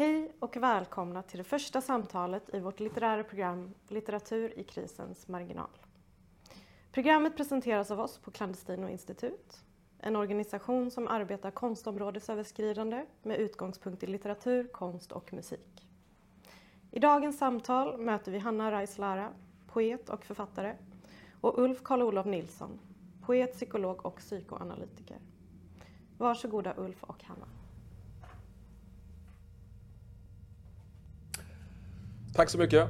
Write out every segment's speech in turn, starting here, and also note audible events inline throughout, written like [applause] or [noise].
Hej och välkomna till det första samtalet i vårt litterära program Litteratur i krisens marginal. Programmet presenteras av oss på Clandestino institut, en organisation som arbetar konstområdesöverskridande med utgångspunkt i litteratur, konst och musik. I dagens samtal möter vi Hanna Reislara, poet och författare, och Ulf Karl-Olof Nilsson, poet, psykolog och psykoanalytiker. Varsågoda Ulf och Hanna. Tack så mycket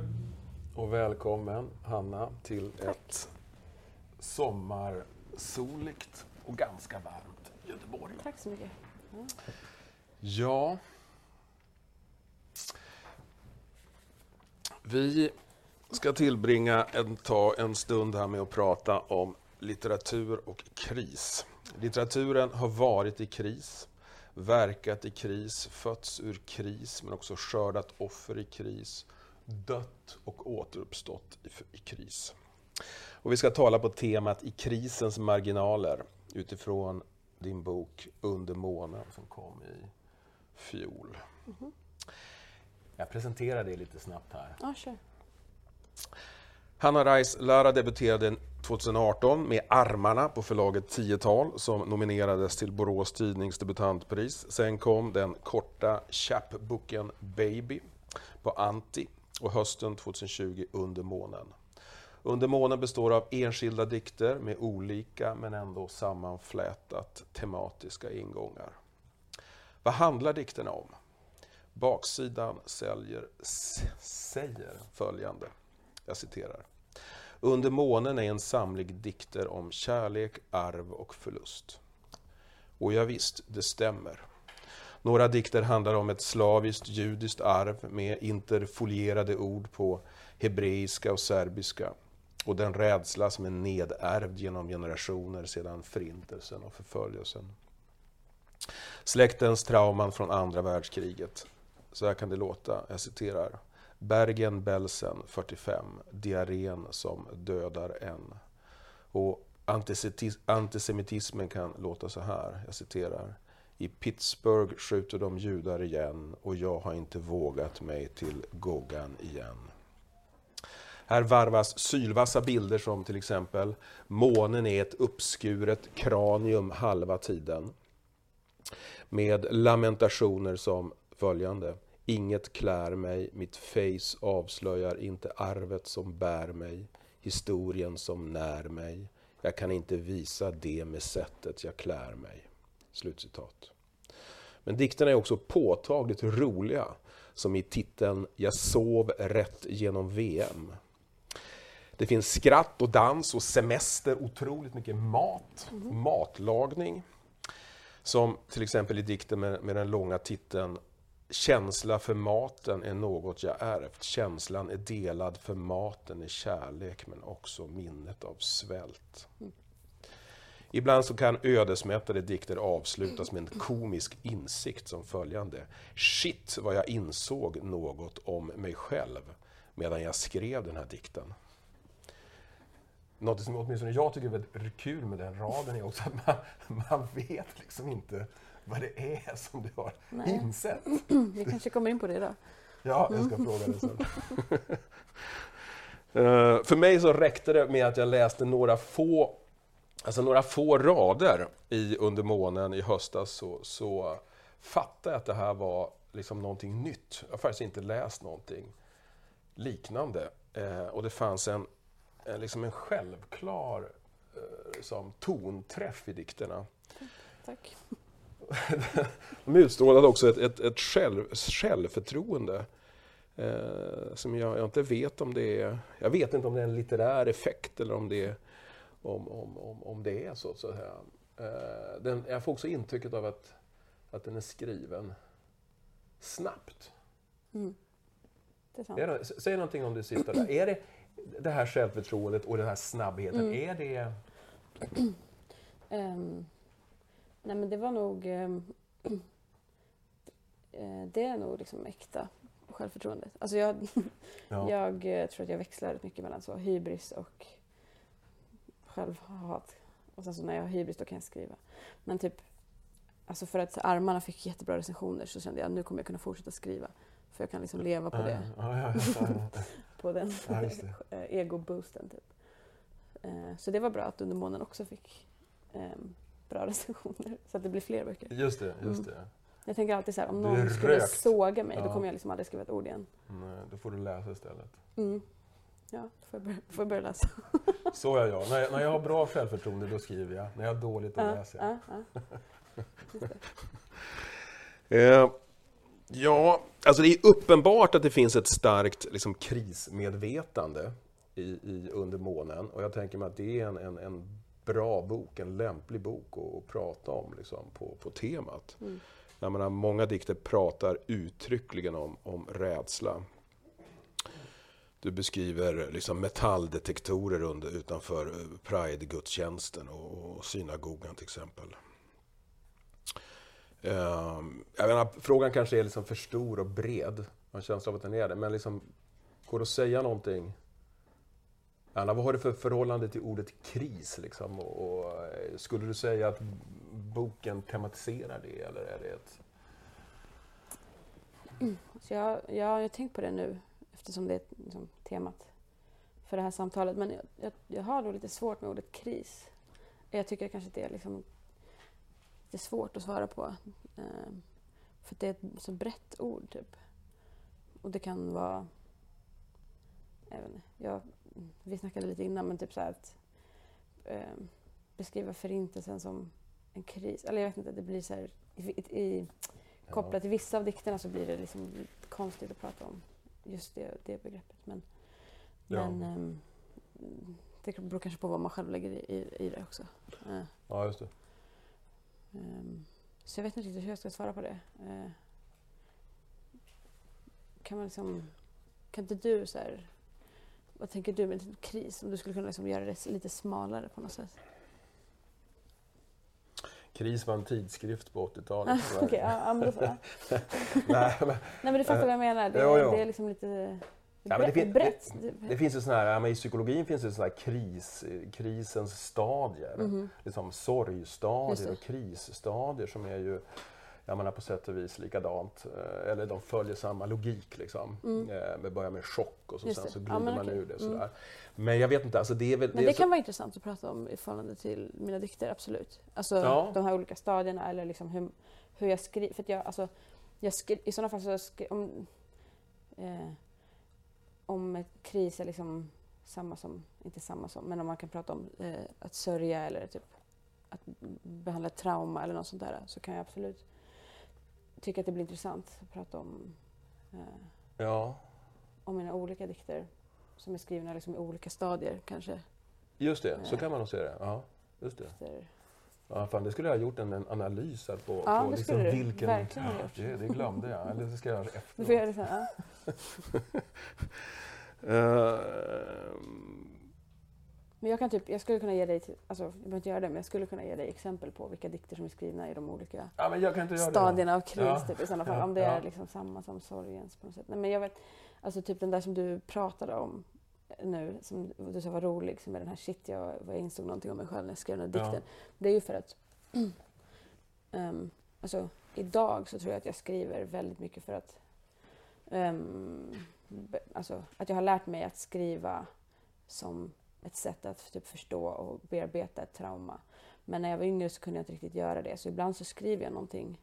och välkommen Hanna till Tack. ett sommarsoligt och ganska varmt Göteborg. Tack så mycket. Ja. Vi ska tillbringa en, ta en stund här med att prata om litteratur och kris. Litteraturen har varit i kris, verkat i kris, fötts ur kris men också skördat offer i kris, dött och återuppstått i, i kris. Och vi ska tala på temat I krisens marginaler utifrån din bok Under månen som kom i fjol. Jag presenterar det lite snabbt här. Ja, kör. Hanna Reis-Lara debuterade 2018 med Armarna på förlaget Tiotal som nominerades till Borås Tidnings debutantpris. Sen kom den korta chapbooken Baby på Anti och hösten 2020 Under månen. Under månen består av enskilda dikter med olika men ändå sammanflätat tematiska ingångar. Vad handlar dikterna om? Baksidan säljer, säger följande, jag citerar. Under månen är en samling dikter om kärlek, arv och förlust. Och ja, visst, det stämmer. Några dikter handlar om ett slaviskt judiskt arv med interfolierade ord på hebreiska och serbiska och den rädsla som är nedärvd genom generationer sedan förintelsen och förföljelsen. Släktens trauman från andra världskriget. Så här kan det låta, jag citerar. Bergen-Belsen 45, diarrén som dödar en. Och antisemitismen kan låta så här, jag citerar. I Pittsburgh skjuter de judar igen och jag har inte vågat mig till Gogan igen. Här varvas sylvassa bilder som till exempel månen är ett uppskuret kranium halva tiden. Med lamentationer som följande. Inget klär mig, mitt face avslöjar inte arvet som bär mig, historien som när mig. Jag kan inte visa det med sättet jag klär mig. Slutcitat. Men dikterna är också påtagligt roliga, som i titeln Jag sov rätt genom VM. Det finns skratt och dans och semester, otroligt mycket mat, matlagning. Som till exempel i dikten med, med den långa titeln Känsla för maten är något jag ärvt. Känslan är delad för maten är kärlek men också minnet av svält. Mm. Ibland så kan ödesmättade dikter avslutas med en komisk insikt som följande. Shit vad jag insåg något om mig själv medan jag skrev den här dikten. Något som åtminstone jag tycker är väldigt kul med den raden är också att man, man vet liksom inte vad det är som du har Nej. insett. [clears throat] Vi kanske kommer in på det idag. Ja, jag ska fråga det sen. [laughs] Eh, För mig så räckte det med att jag läste några få, alltså några få rader i Under månen i höstas så, så fattade jag att det här var liksom någonting nytt. Jag har faktiskt inte läst någonting liknande. Eh, och det fanns en, en, liksom en självklar eh, liksom, tonträff i dikterna. Tack. [laughs] De utstrålade också ett, ett, ett själv, självförtroende. Eh, som jag, jag inte vet om det är... Jag vet inte om det är en litterär effekt eller om det är, om, om, om, om det är så. så säga. Eh, den, jag får också intrycket av att, att den är skriven snabbt. Mm. Det är det, säg någonting om det sista där. Är det det här självförtroendet och den här snabbheten, Mm. är det... [clears throat] Ehm, nej men det var nog... [clears throat] eh, det är nog liksom äkta självförtroendet. Alltså jag, Ja. [laughs] jag eh, tror att jag växlar mycket mellan så hybris och självhat. Och sen så när jag har hybris då kan jag skriva. Men typ alltså för att armarna fick jättebra recensioner så kände jag att nu kommer jag kunna fortsätta skriva. För jag kan liksom leva på det, Ja, ja, ja, ja. [laughs] på den [laughs] ego-boosten. Typ. Eh, så det var bra att under månaden också fick ehm, bra recensioner. Så att det blir fler böcker. Just det, just Mm. det. Jag tänker alltid så här, om någon skulle såga mig då kommer jag liksom aldrig skriva ett ord igen. Nej, då får du läsa istället. Mm. Ja, då får jag börja, får jag börja läsa. [laughs] Så jag. När, jag. när jag har bra självförtroende då skriver jag. När jag har dåligt då Ja, läser jag. ja, ja. [laughs] Eh, ja, alltså det är uppenbart att det finns ett starkt liksom, krismedvetande i, i Under månen. Och jag tänker mig att det är en, en, en bra bok, en lämplig bok att, att prata om liksom, på, på temat. Mm. Jag menar, många dikter pratar uttryckligen om, om rädsla. Du beskriver liksom metalldetektorer under, utanför eh, Pride-gudstjänsten och, och synagogan till exempel. Ehm, jag menar, frågan kanske är liksom för stor och bred. Man har en känsla av att den är det. Men liksom, går det att säga någonting? Anna, vad har du för förhållande till ordet kris? Liksom? Och, och, eh, skulle du säga att boken tematiserar det? Eller är det ett... Mm, så jag, jag, jag har tänkt på det nu eftersom det är liksom, temat för det här samtalet. Men jag, jag, jag har nog lite svårt med ordet kris. Jag tycker kanske att det är liksom, det är svårt att svara på. Eh, för det är ett så brett ord typ. Och det kan vara... Jag vet inte, jag, vi snackade lite innan men typ så att eh, beskriva förintelsen som en kris. Eller jag vet inte, det blir så här i, i, kopplat till vissa av dikterna så blir det liksom konstigt att prata om just det, det begreppet. Men, Ja. men ehm, det beror kanske på vad man själv lägger i, i, i det också. Eh, Ja, just det. ehm, så jag vet inte riktigt hur jag ska svara på det. Eh, kan man liksom, kan inte du så här, vad tänker du med en kris? Om du skulle kunna liksom göra det lite smalare på något sätt? Kris var en tidskrift på 80-talet. Ah, [laughs] Okej, ja, men då. [laughs] Nej, men Nej men du fattar vad jag menar. Det, Jo, jo. det är liksom lite Ja, men det fin- brett. det finns ju såna här, men I psykologin finns det såna här kris, krisens stadier. Mhm. Liksom Just sorgstadier det. och krisstadier som är ju jag menar på sätt och vis likadant. eh, Eller de följer samma logik. Liksom. Mm. Eh, Det börjar med chock och så, Just sen det. så Ja, glider men man okej. ur det. Mm. Sådär. Men jag vet inte, alltså det är väl... Är det så- kan vara intressant att prata om i förhållande till mina dikter, absolut. Alltså Ja. de här olika stadierna eller liksom hur, hur jag skriver. För jag, alltså, jag skri, I sådana fall så skri, om, eh, om ett kris är liksom samma som, inte samma som, men om man kan prata om eh, att sörja eller typ att behandla trauma eller något sånt där så kan jag absolut tycka att det blir intressant att prata om, eh, Ja, om mina olika dikter som är skrivna liksom i olika stadier kanske. just det. Så Eh. kan man nog se det. Ja, just det. Efter, Ja, fan, det skulle jag ha gjort en, en analys här på, Ja, på det liksom vilken... verkligen gjort. Det, det glömde jag. Eller så ska jag göra det du får efteråt. göra det sen. Ja. [laughs] Ehm, Men jag kan typ, jag skulle kunna ge dig, alltså jag behöver inte göra det, men jag skulle kunna ge dig exempel på vilka dikter som är skrivna i de olika ja, stadierna av kris Ja. typ, i sådana fall. Ja, Om det är liksom samma som sorgens på något sätt. Nej, men jag vet, alltså typ den där som du pratade om nu, som du sa var rolig, som är den här shit, jag, jag insåg någonting om mig själv när jag skrev den här dikten. Det är ju för att [clears throat] ehm, alltså, idag så tror jag att jag skriver väldigt mycket för att ehm, be, alltså, att jag har lärt mig att skriva som ett sätt att typ förstå och bearbeta ett trauma. Men när jag var yngre så kunde jag inte riktigt göra det. Så ibland så skriver jag någonting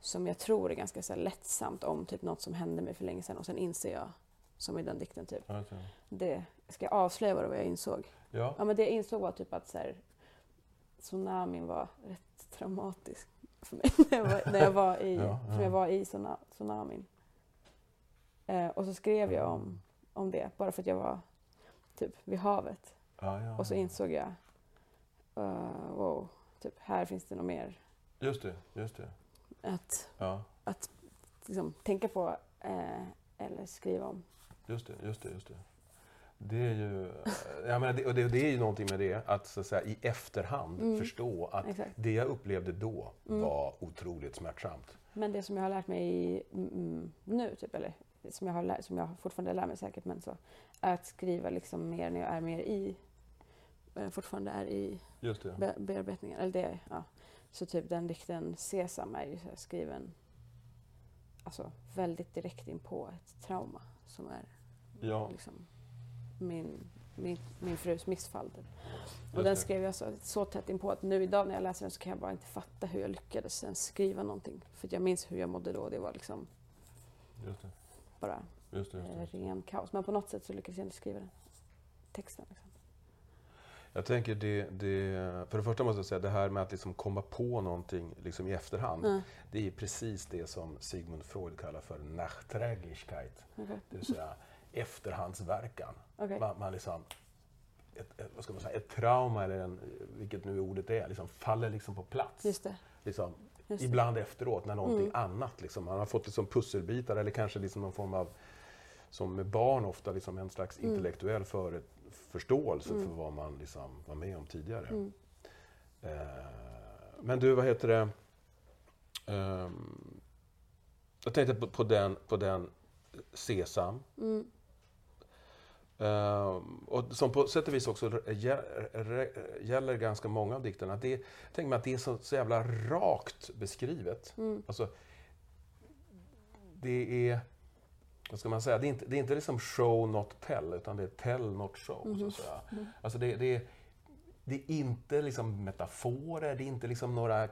som jag tror är ganska så lättsamt om typ något som hände mig för länge sedan och sen inser jag, som i den dikten typ, okej. det, ska jag avslöja vad jag insåg? Ja. Ja men det jag insåg var typ att så här, tsunamin var rätt traumatisk för mig [laughs] när jag var, när jag var i, Ja, ja. Som jag var i tsuna- tsunamin. Eh, och så skrev jag om, om det bara för att jag var typ vid havet. Ja, ja, Och så insåg jag, uh, wow, typ här finns det nog mer Just det, just det. att Ja, liksom, tänka på eh, eller skriva om. just det, just det, just det. Det är ju, jag menar, det, och det, det är ju någonting med det, att, så att säga, i efterhand Mm. förstå att Exakt. det jag upplevde då Mm. var otroligt smärtsamt. Men det som jag har lärt mig i, mm, nu, typ, eller som jag, har som jag fortfarande lär mig säkert, men så, att skriva liksom mer när jag är mer i, eh, fortfarande är i Just det. be, bearbetningen. Eller det, ja. Så typ den dikten Sesam är ju skriven alltså, väldigt direkt in på ett trauma som är Ja, liksom, min, min, min frus missfall. Typ. Och den skrev jag så, så tätt in på att nu idag när jag läser den så kan jag bara inte fatta hur jag lyckades ens skriva någonting. För jag minns hur jag mådde då. Det var liksom just det. Bara Just det, just eh, det. ren kaos. Men på något sätt så lyckades jag inte skriva den texten. Liksom. Jag tänker det, det, för det första måste jag säga det här med att liksom komma på någonting liksom i efterhand. Mm. Det är precis det som Sigmund Freud kallar för Nachträglichkeit. Okej. Det vill säga efterhandsverkan. Okej. Man, man liksom, ett, ett, vad ska man säga, ett trauma eller en, vilket nu ordet är, liksom faller liksom på plats. Just det. Liksom, Just. Ibland efteråt när någonting Mm. annat, liksom, man har fått liksom pusselbitar eller kanske liksom någon form av, som barn ofta, liksom en slags Mm. intellektuell för, förståelse Mm. för vad man liksom var med om tidigare. Mm. Eh, men du, vad heter det? Ehm, jag tänkte på, på, den, på den Sesam. Mm. Ehm, och som på sätt och vis också gäller ganska många av dikterna. Det, tänker mig att det är så, så jävla rakt beskrivet. Mm. Alltså, det är, vad ska man säga, det är inte, det är inte liksom show not tell, utan det är tell not show. Så Mhm. att säga. Alltså det, det, är- det är inte liksom metaforer, det är inte liksom några...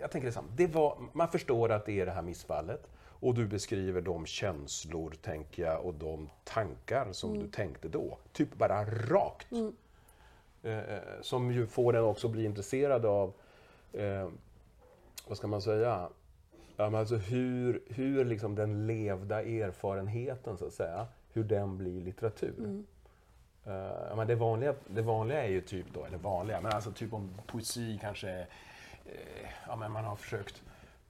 Jag tänker liksom, det var, man förstår att det är det här missfallet och du beskriver de känslor, tänker jag, och de tankar som du tänkte då. Typ bara rakt. Mm. Eh, eh, som ju får en också bli intresserad av, eh, vad ska man säga, ja, men alltså hur, hur liksom den levda erfarenheten, så att säga, hur den blir litteratur. Mm. Ja, men det, vanliga, det vanliga är ju typ då, eller vanliga, men alltså typ om poesi kanske, eh, ja men man har försökt,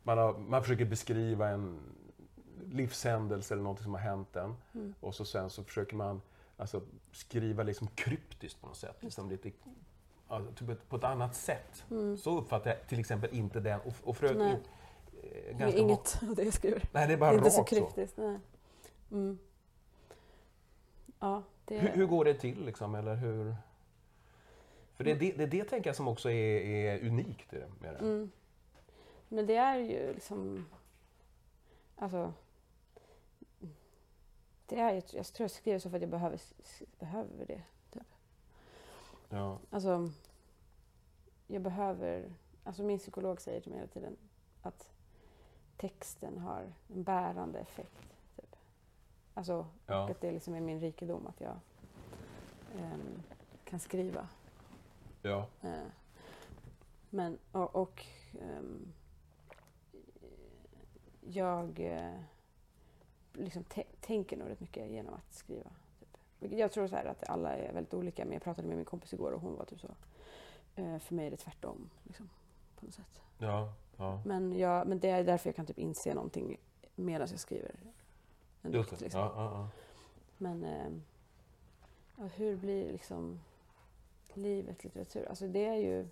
man, har, man försöker beskriva en livshändelse eller något som har hänt en. Mm. Och så sen så försöker man alltså, skriva liksom kryptiskt på något sätt. Liksom lite, alltså, typ på ett annat sätt. Mm. Så uppfattar jag till exempel inte den. Och, och för Nej. eh, Det är inget av [laughs] det jag skriver. Nej, det är Det bara är inte så rakt så. kryptiskt. Nej. Mm. Ja, det Hur, hur går det till liksom, eller hur? För det är det, det, är det tänker jag som också är, är unikt i det- med det. Mm. Men det är ju liksom... Alltså... Det är jag tror jag skriver så för att jag behöver, behöver det. Typ. Ja. Alltså, jag behöver... Alltså min psykolog säger till mig hela tiden att texten har en bärande effekt. Typ. Alltså, Ja. att det liksom är min rikedom att jag ehm, kan skriva. Ja. Eh, men, och, och ehm, jag eh, liksom tä- tänker nog rätt mycket genom att skriva. Typ. Jag tror så här att alla är väldigt olika, men jag pratade med min kompis igår och hon var typ så. Eh, för mig är det tvärtom, liksom, på något sätt. Ja. ja. Men, jag, men det är därför jag kan typ inse någonting medan jag skriver en dikt. Liksom. Ja, ja, ja. Men ja, hur blir liksom livet litteratur? Alltså det är ju...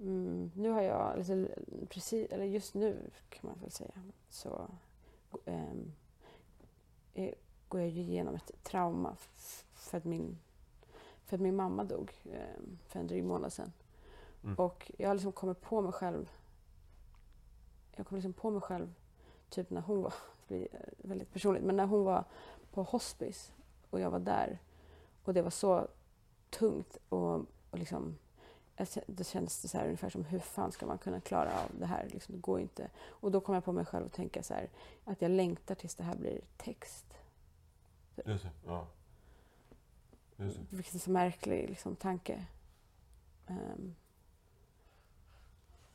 Mm, nu har jag, alltså, precis, eller just nu kan man väl säga, så ehm, är, går jag ju igenom ett trauma för att min, för att min mamma dog ehm, för en dryg månad sedan. Mm. Och jag har liksom kommit på mig själv jag kom liksom på mig själv typ när hon var, det [laughs] blir eh, väldigt personligt, men när hon var på hospice och jag var där och det var så tungt och, och liksom då kändes det så här ungefär som hur fan ska man kunna klara av det här? Liksom, det går inte. Och då kom jag på mig själv och tänka så här att jag längtar tills det här blir text. Just det. Ja. Just det. Vilket är så märklig liksom, tanke. Ehm,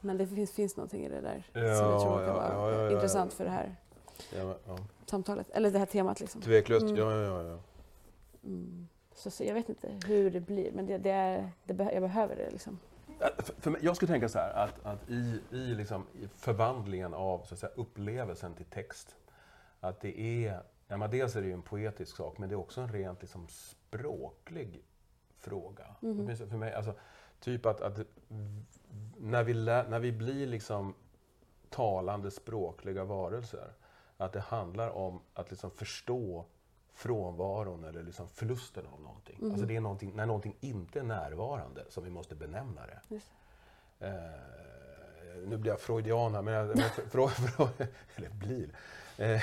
men det finns, finns någonting i det där som jag Ja, tror kan ja, vara ja, ja, ja. intressant för det här Ja, men, ja. samtalet. Eller det här temat liksom. Tveklöst. Mm. Ja, ja, ja. Mm. Så, så jag vet inte hur det blir, men det, det är, det jag behöver det liksom. Ja, För, mig, jag skulle tänka så här att, att i, i, liksom, i förvandlingen av så att säga, upplevelsen till text, att det är, ja, men dels är det ju en poetisk sak, men det är också en rent liksom, språklig fråga. Åtminstone För mig, alltså, typ att, att när, vi lä, när vi blir liksom talande språkliga varelser, att det handlar om att liksom förstå frånvaron eller liksom förlusten av någonting. Mhm. Alltså det är någonting, när någonting inte är närvarande som vi måste benämna det. Just eh, nu blir jag freudian här, men, jag, men Freud, Freud, [laughs] eller blir. Eh,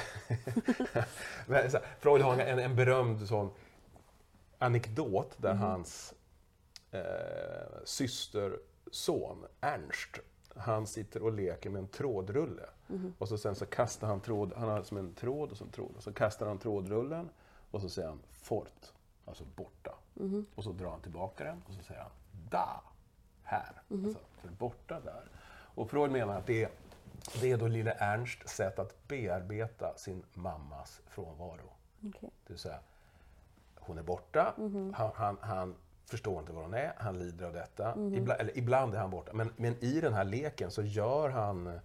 [laughs] men, så, Freud har en, en berömd sån anekdot där Mhm. hans eh, systerson Ernst, han sitter och leker med en trådrulle. Mhm. Och så sen så kastar han tråd, han har som en tråd och så en tråd. Och så kastar han trådrullen och så säger han fort, alltså borta. Mhm. Och så drar han tillbaka den och så säger han da, här. Mhm. Alltså, för borta där. Och Freud menar att det, det är då lille Ernsts sätt att bearbeta sin mammas frånvaro. Okej. Det vill säga, hon är borta, Mhm. han, han, han förstår inte var hon är, han lider av detta. Mhm. Ibland, eller ibland är han borta, men, men i den här leken så gör han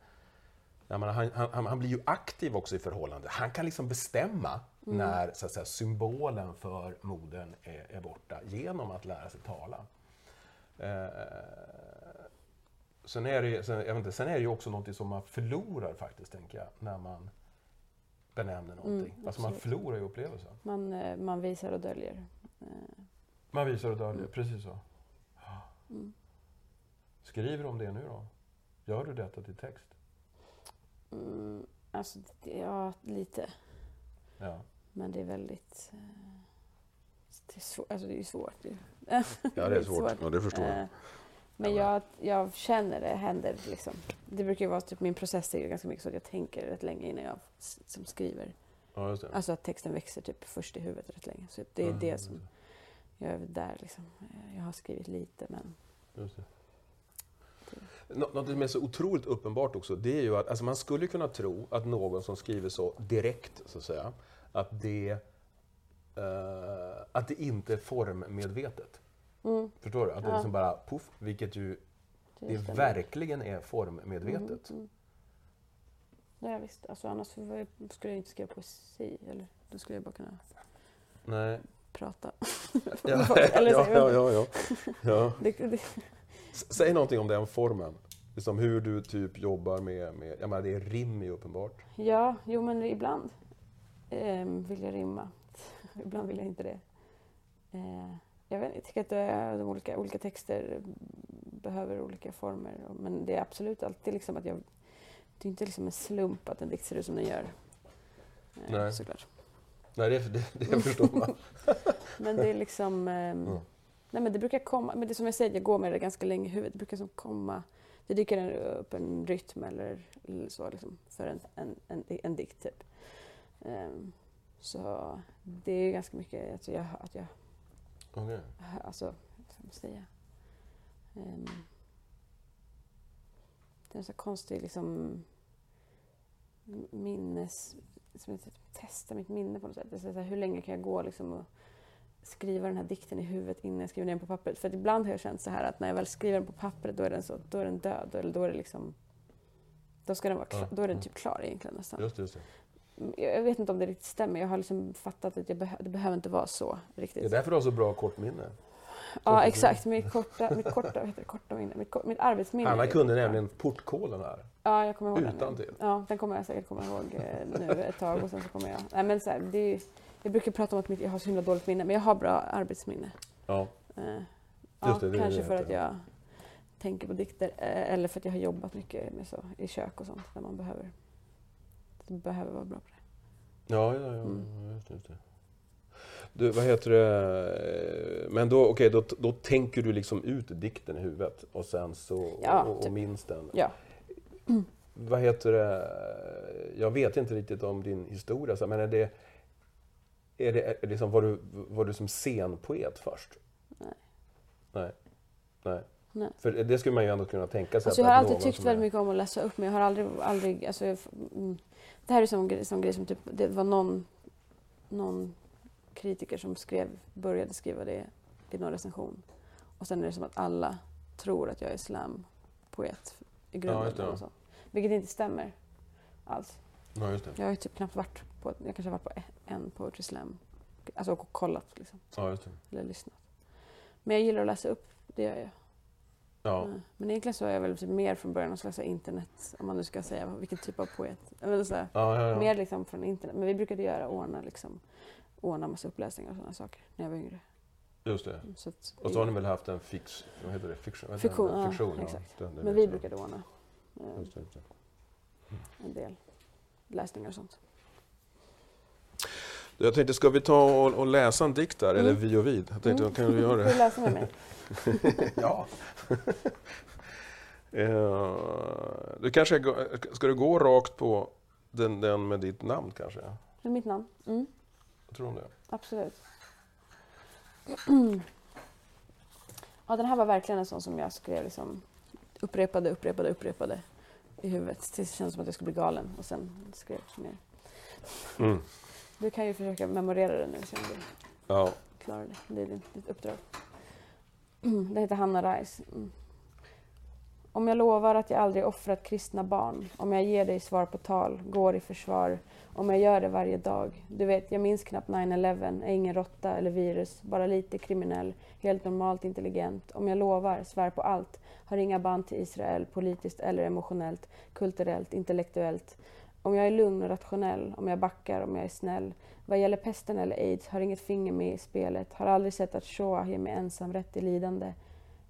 jag menar, han, han, han blir ju aktiv också i förhållandet. Han kan liksom bestämma Mm. när så att säga, symbolen för modern är, är borta genom att lära sig tala. Eh, sen, är det, sen, jag vet inte, sen är det ju också något som man förlorar faktiskt, tänker jag, när man benämner någonting. Mm, alltså man förlorar ju upplevelsen. Man, eh, man visar och döljer. Eh, Man visar och döljer, precis så. Mm. Skriver du om det nu då? Gör du detta till text? Mm, alltså, ja, lite. Ja, Men det är väldigt... Eh, det, är svår, alltså, det är svårt. ja det är [laughs] svårt. Ja, det förstår jag. Eh, Men jag, jag känner det händer. Liksom. Det brukar ju vara typ min process är ju ganska mycket så att jag tänker rätt länge innan jag som skriver. Ja. Alltså att texten växer typ först i huvudet rätt länge. Så det är Ja, det som jag är där liksom. Eh, Jag har skrivit lite men Just det. Nå- Något som är så otroligt uppenbart också, det är ju att alltså man skulle kunna tro att någon som skriver så direkt, så att säga, att det, eh, att det inte är formmedvetet. mm, Förstår du? Att det Ja. liksom bara poff, vilket ju det verkligen är formmedvetet. Mm, mm. Ja visst, alltså annars skulle jag inte skriva poesi. Eller då skulle jag bara kunna Nej. prata. Ja, Eller så- ja, ja, ja, ja. [laughs] Det, det, Säg någonting om den formen. Liksom hur du typ jobbar med, med jag menar det är rim ju uppenbart. ja, jo men ibland ehm, vill jag rimma. [laughs] ibland vill jag inte det. Eh, jag, vet, jag tycker att eh, de olika, olika texter behöver olika former. Men det är absolut alltid liksom att jag... Det är inte liksom en slump att en dikt ser ut som den gör. Eh, Nej. Såklart. Nej, det, det, det förstår man. [laughs] Men det är liksom... ehm, Mm. Nej men det brukar komma, men det som jag säger, jag går med det ganska länge i huvudet. Det brukar som komma, det dyker upp en rytm eller, eller så liksom för en, en, en, en dikt typ. Ehm, så det är ganska mycket att jag, att jag Okej. alltså, vad ska man säga? Ehm, det är en så konstig liksom minnes... Som jag testar mitt minne på något sätt. Det är så här, hur länge kan jag gå liksom och skriva den här dikten i huvudet innan jag skriver ner den på pappret? För ibland har jag känt så här att när jag väl skriver den på pappret då är den, så, då är den död. Eller då är det liksom... Då, ska den vara klar, då är den typ klar egentligen nästan. Just just det. Jag vet inte om det riktigt stämmer. Jag har liksom fattat att jag beh- det behöver inte vara så riktigt. Det är därför du har så bra kortminne. Ja, exakt. Mitt korta, mitt korta, heter det, korta minne. Mitt, mitt arbetsminne. Anna kunde nämligen portkoden här. Ja, jag kommer ihåg den. Utantill. Ja, den kommer jag säkert komma ihåg eh, nu ett tag och sen så kommer jag... Nej, men så här, det är, jag brukar prata om att mitt, jag har så himla dåligt minne, men jag har bra arbetsminne. Ja. Eh, ja, det, det kanske det för att jag tänker på dikter eh, eller för att jag har jobbat mycket med så, i kök och sånt där man behöver, behöver vara bra på det. Ja, ja, ja. Mm. Just det. Du, vad heter det? Men då, okej, då, då tänker du liksom ut dikten i huvudet och sen så Ja, och, och typ. minns den. Ja. [clears throat] Vad heter det? Jag vet inte riktigt om din historia, så, men är det... Är det är det liksom, var, du, var du som scenpoet först? Nej. Nej. Nej. Nej. För det skulle man ju ändå kunna tänka sig. Alltså jag har alltid tyckt väldigt är- mycket om att läsa upp men jag har aldrig, aldrig alltså jag, mm, Det här är sån grej, sån grej som typ, det var någon, någon kritiker som skrev, började skriva det i någon recension. Och sen är det som att alla tror att jag är slampoet i grunden. ja. och så. Vilket inte stämmer alls. Ja, just det. Jag har typ knappt varit på, jag kanske har varit på en poetry slam. Alltså och kollat liksom, Ja, just det. eller lyssnat. Men jag gillar att läsa upp, det gör jag. Ja. Mm. Men egentligen så är jag väl typ mer från början någon slags internet, om man nu ska säga vilken typ av poet. Menar så här, Ja, ja. Mer liksom från internet. Men vi brukade göra, ordna, liksom, ordna massa uppläsningar och sådana saker när jag var yngre. Just det. Så att, Och så har ni väl haft en fix, vad heter det? Fiktion, den? ja, Fiktion, ja. exakt. Den- den men vi brukade ordna eh, en del läsningar och sånt. Jag tänkte, ska vi ta och, och läsa en dikt där? Eller Mm. vi och vid? Jag tänkte, Mm. kan vi göra Vill [laughs] det? du läsa med mig? [laughs] ja. [laughs] Eh, du kanske, ska du gå rakt på den, den med ditt namn kanske? Är mitt namn. Mm, Jag tror det. absolut. [clears throat] ja, den här var verkligen en sån som jag skrev liksom upprepade, upprepade, upprepade i huvudet tills det kändes som att jag skulle bli galen och sen skrev jag mer. Mm. Du kan ju försöka memorera det nu så om du Ja. klarar det. Det är ditt, ditt uppdrag. Den heter Hanna Reis. Mm. Om jag lovar att jag aldrig offrat kristna barn, om jag ger dig svar på tal, går i försvar, om jag gör det varje dag. Du vet, jag minns knappt 9-11, är ingen råtta eller virus, bara lite kriminell, helt normalt intelligent. Om jag lovar, svär på allt, har inga band till Israel, politiskt eller emotionellt, kulturellt, intellektuellt. Om jag är lugn och rationell, om jag backar, om jag är snäll. Vad gäller pesten eller aids har inget finger med i spelet, har aldrig sett att Shoah ger mig ensamrätt i lidande.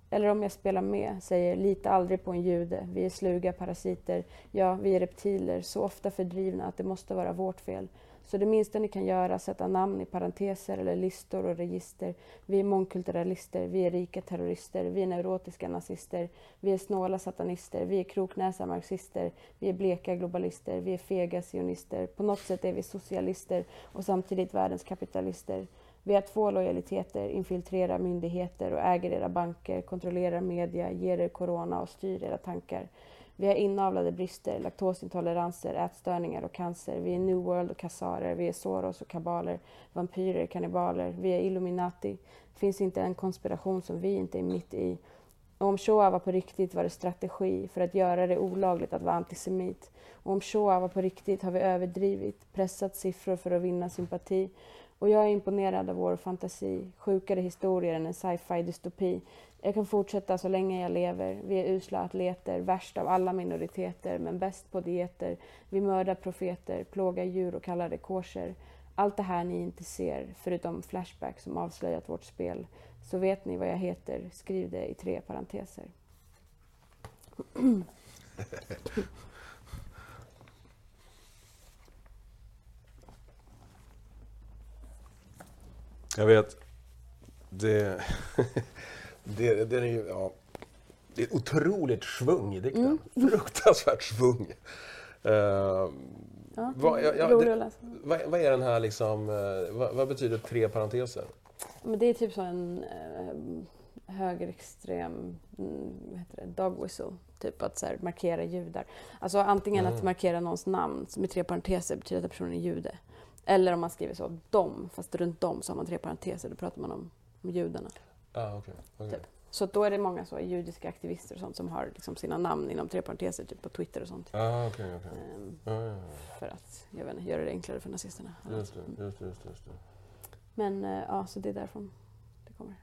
Eller om jag spelar med, säger lita aldrig på en jude, vi är sluga parasiter, ja, vi är reptiler, så ofta fördrivna att det måste vara vårt fel. Så det minsta ni kan göra sätta namn i parenteser eller listor och register. Vi är mångkulturalister, vi är rika terrorister, vi är neurotiska nazister, vi är snåla satanister, vi är kroknäsa marxister, vi är bleka globalister, vi är fega sionister. På något sätt är vi socialister och samtidigt världens kapitalister. Vi har två lojaliteter, infiltrerar myndigheter och äger era banker, kontrollerar media, ger er corona och styr era tankar. Vi har inavlade brister, laktosintoleranser, ätstörningar och cancer. Vi är New World och kassarer, vi är Soros och kabaler, vampyrer, kannibaler. Vi är Illuminati. Det finns inte en konspiration som vi inte är mitt i. Och om Shoah var på riktigt var det strategi för att göra det olagligt att vara antisemit. Och om Shoah var på riktigt har vi överdrivit, pressat siffror för att vinna sympati. Och jag är imponerad av vår fantasi, sjukare historier än en sci-fi dystopi. Jag kan fortsätta så länge jag lever. Vi är usla atleter, värst av alla minoriteter, men bäst på dieter. Vi mördar profeter, plågar djur och kallar det kosher. Allt det här ni inte ser, förutom Flashback som avslöjat vårt spel. Så vet ni vad jag heter, skriv det i tre parenteser. [clears throat] Jag vet. Det, [laughs] det, det är ju, ja, det är otroligt svung i dikten. Fruktansvärt svung. Eh, Ja, Vad- ja, ja, det- att vad, vad är den här liksom, eh, vad, vad betyder tre parenteser? Men det är typ så en eh, högerextrem mm, vad heter det, dog whistle. Typ att så här, markera judar. Alltså antingen att Mm. markera någons namn med tre parenteser betyder att personen är jude. Eller om man skriver så, dom, fast runt dem så har man tre parenteser, då pratar man om, om judarna. Ah, okay, okay. Typ. Så då är det många så judiska aktivister och sånt som har liksom sina namn inom tre parenteser, typ på Twitter och sånt. Ah, okay, okay. Ehm, Ja, ja, för att jag vet inte, göra det enklare för nazisterna. Just det, just det, just det. Just det. Men eh, ja, så det är därifrån det kommer.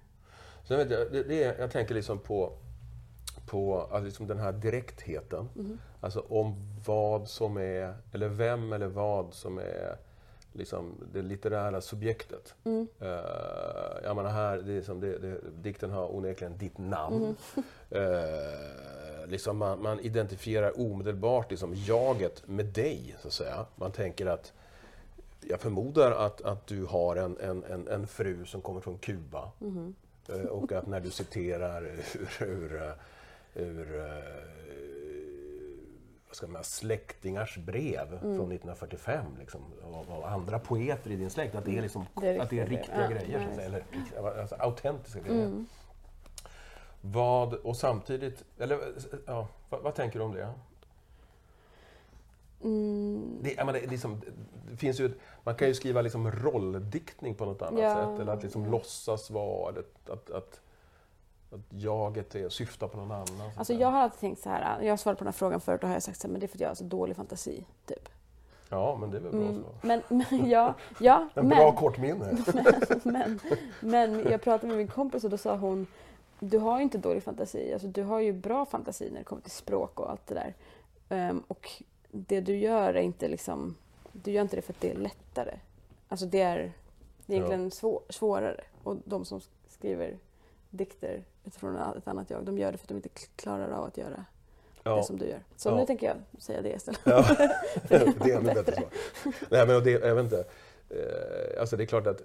Sen vet jag, det, det är, jag tänker liksom på, på alltså liksom den här direktheten. Mhm. Alltså om vad som är, eller vem eller vad som är liksom det litterära subjektet. Mm. Uh, jag menar här, det är som det, det, dikten har onekligen ditt namn. Mhm. [laughs] Eh, liksom man, man identifierar omedelbart liksom jaget med dig, så att säga. Man tänker att jag förmodar att, att du har en, en, en, en fru som kommer från Kuba. Mhm. Eh, Och att när du citerar ur, ur, ur ska man, släktingars brev Mm. från 1945 liksom, och, och andra poeter i din släkt, att det är, liksom, Det är att det är riktiga brev. Grejer, ja, så eller alltså, autentiska grejer. Mm. Vad, och samtidigt, eller ja, vad, vad tänker du om det? Mm. Det, menar, det, liksom, det finns ju, man kan ju skriva liksom rolldiktning på något annat Ja. sätt, eller att liksom låtsas vara, att, att, att, att jaget är, syftar på någon annan. så Alltså jag har alltid tänkt så här, jag har svarat på den här frågan förut och har jag sagt så här, men det är för att jag har så dålig fantasi. Typ. Ja, men det är väl bra Mm. så. Men, men, [laughs] ja, ja [laughs] En men, bra kortminne. [laughs] men, men jag pratade med min kompis och då sa hon, du har ju inte dålig fantasi, alltså, du har ju bra fantasi när det kommer till språk och allt det där. Ehm, och det du gör är inte liksom, du gör inte det för att det är lättare. Alltså det är, det är Ja. egentligen svår, svårare. Och de som skriver dikter utifrån ett annat jag. De gör det för att de inte klarar av att göra Ja. det som du gör. Så Ja. nu tänker jag säga det istället. Ja, [laughs] det är ännu bättre svar. Nej, men det, jag vet inte. Eh, Alltså det är klart att,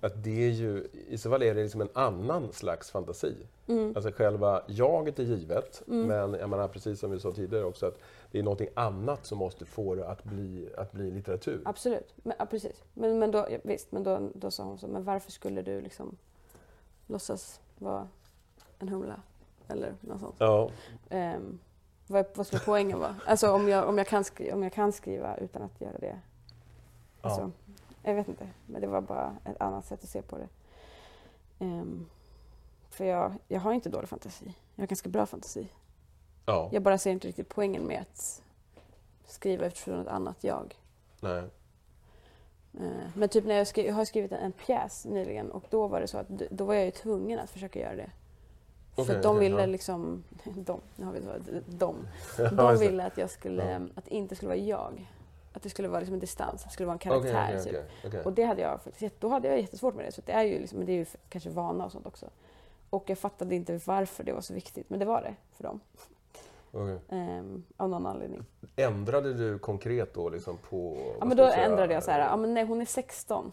att det är ju, i så fall är det liksom en annan slags fantasi. Mm. Alltså själva jaget är givet, Mm. men jag menar precis som vi sa tidigare också att det är någonting annat som måste få det att bli, att bli litteratur. Absolut, men, ja, precis. Men, men då, ja, visst, men då, då sa hon så, men varför skulle du liksom låtsas vara en humla? Eller något sånt. Ja, Ehm, vad, vad skulle poängen vara? Alltså om jag, om, jag kan skriva, om jag kan skriva utan att göra det. Alltså, Jag vet inte, men det var bara ett annat sätt att se på det. Ehm, för jag, jag har inte dålig fantasi. Jag har ganska bra fantasi. ja, Jag bara ser inte riktigt poängen med att skriva utifrån ett annat jag. nej. Eh, Men typ när jag, skri- jag har skrivit en, en pjäs nyligen och då var det så att då var jag ju tvungen att försöka göra det. För Okej, att de ville ja. liksom, [laughs] de, nu har vi de, [laughs] de ville att jag skulle, att det inte skulle vara jag. Att det skulle vara liksom en distans, att det skulle vara en karaktär. okej, typ. okej, okej. Och det hade jag faktiskt, då hade jag jättesvårt med det. Så det är ju, liksom, men det är ju kanske vana och sånt också. Och jag fattade inte varför det var så viktigt, men det var det för dem. Okej. Ehm, av någon anledning. Ändrade du konkret då liksom på... Ja, men då ändrade jag så här, ja men nej hon är 16.